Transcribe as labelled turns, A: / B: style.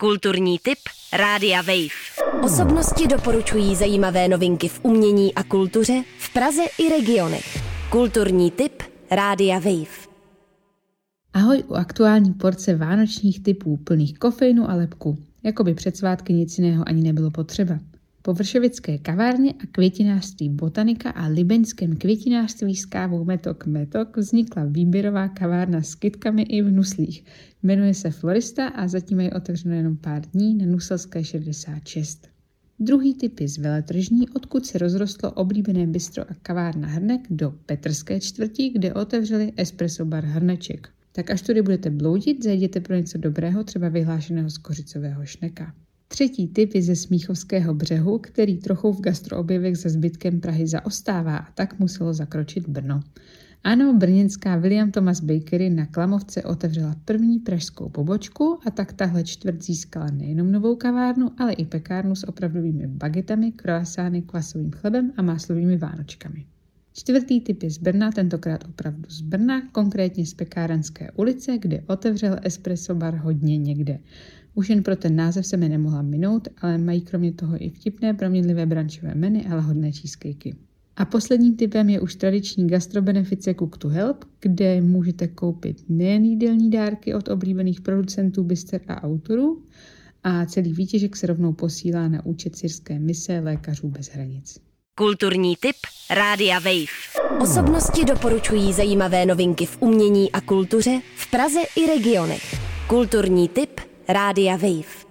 A: Kulturní tip Rádia Wave.
B: Osobnosti doporučují zajímavé novinky v umění a kultuře v Praze i regionech. Kulturní tip Rádia Wave.
C: Ahoj u aktuální porce vánočních typů plných kofeinu a lepku. Jako by před svátky nic jiného ani nebylo potřeba. Po vršovické kavárně a květinářství Botanika a libeňském květinářství s kávou Metok Metok vznikla výběrová kavárna s kytkami i v nuslích. Jmenuje se Florista a zatím je otevřeno jenom pár dní na Nuselské 66. Druhý typ je z veletržní, odkud se rozrostlo oblíbené bistro a kavárna Hrnek do Petrské čtvrtí, kde otevřeli espresso bar Hrneček. Tak až tudy budete bloudit, zajděte pro něco dobrého, třeba vyhlášeného z kořicového šneka. Třetí typ je ze Smíchovského břehu, který trochu v gastroobjevech za zbytkem Prahy zaostává a tak muselo zakročit Brno. Ano, brněnská William Thomas Bakery na Klamovce otevřela první pražskou pobočku a tak tahle čtvrt získala nejenom novou kavárnu, ale i pekárnu s opravdovými bagetami, kroasány, kvasovým chlebem a máslovými vánočkami. Čtvrtý typ je z Brna, tentokrát opravdu z Brna, konkrétně z Pekárenské ulice, kde otevřel espresso bar hodně někde. Už jen pro ten název se mi nemohla minout, ale mají kromě toho i vtipné, proměnlivé brančové meny a lahodné cheesecakey. A posledním typem je už tradiční gastrobenefice Cook to Help, kde můžete koupit nejen jídelní dárky od oblíbených producentů, byster a autorů, a celý výtěžek se rovnou posílá na účet syrské mise Lékařů bez hranic.
A: Kulturní tip Rádia Wave.
B: Osobnosti doporučují zajímavé novinky v umění a kultuře v Praze i regionech. Kulturní tip Rádia Wave.